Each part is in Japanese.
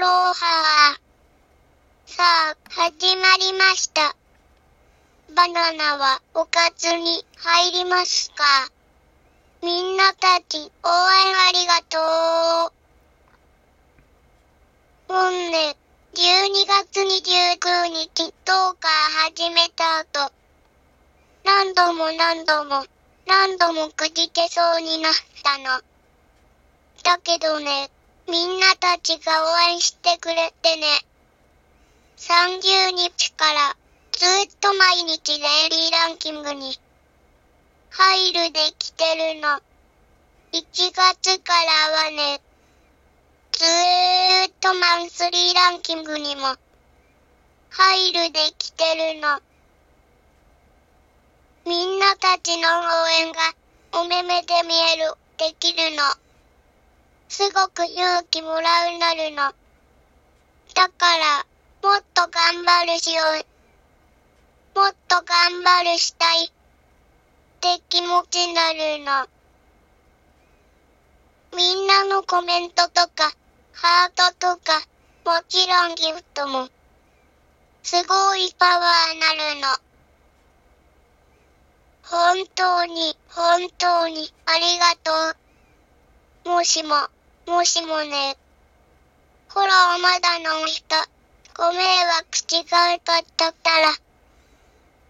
ロハさあ、始まりました。バナナはおかずに入りますか？みんなたち応援ありがとう。本年、12月29日、10日始めた後、何度も何度も、何度もくじけそうになったの。だけどね、みんなたちが応援してくれてね。30日からずっと毎日デイリーランキングに入るできてるの。1月からはね、ずーっとマンスリーランキングにも入るできてるの。みんなたちの応援がお目目で見える、できるの。すごく勇気もらうなるの。だから、もっと頑張るしよう。もっと頑張るしたい。って気持ちになるの。みんなのコメントとか、ハートとか、もちろんギフトも、すごいパワーなるの。本当に、本当に、ありがとう。もしも、もしもね。フォローまだの人、ご迷惑違うかったったら、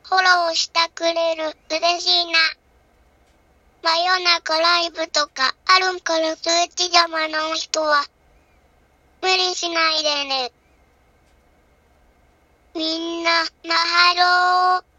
フォローしてくれる、嬉しいな。真夜中ライブとかあるんから通知邪魔の人は、無理しないでね。みんな、マハロー。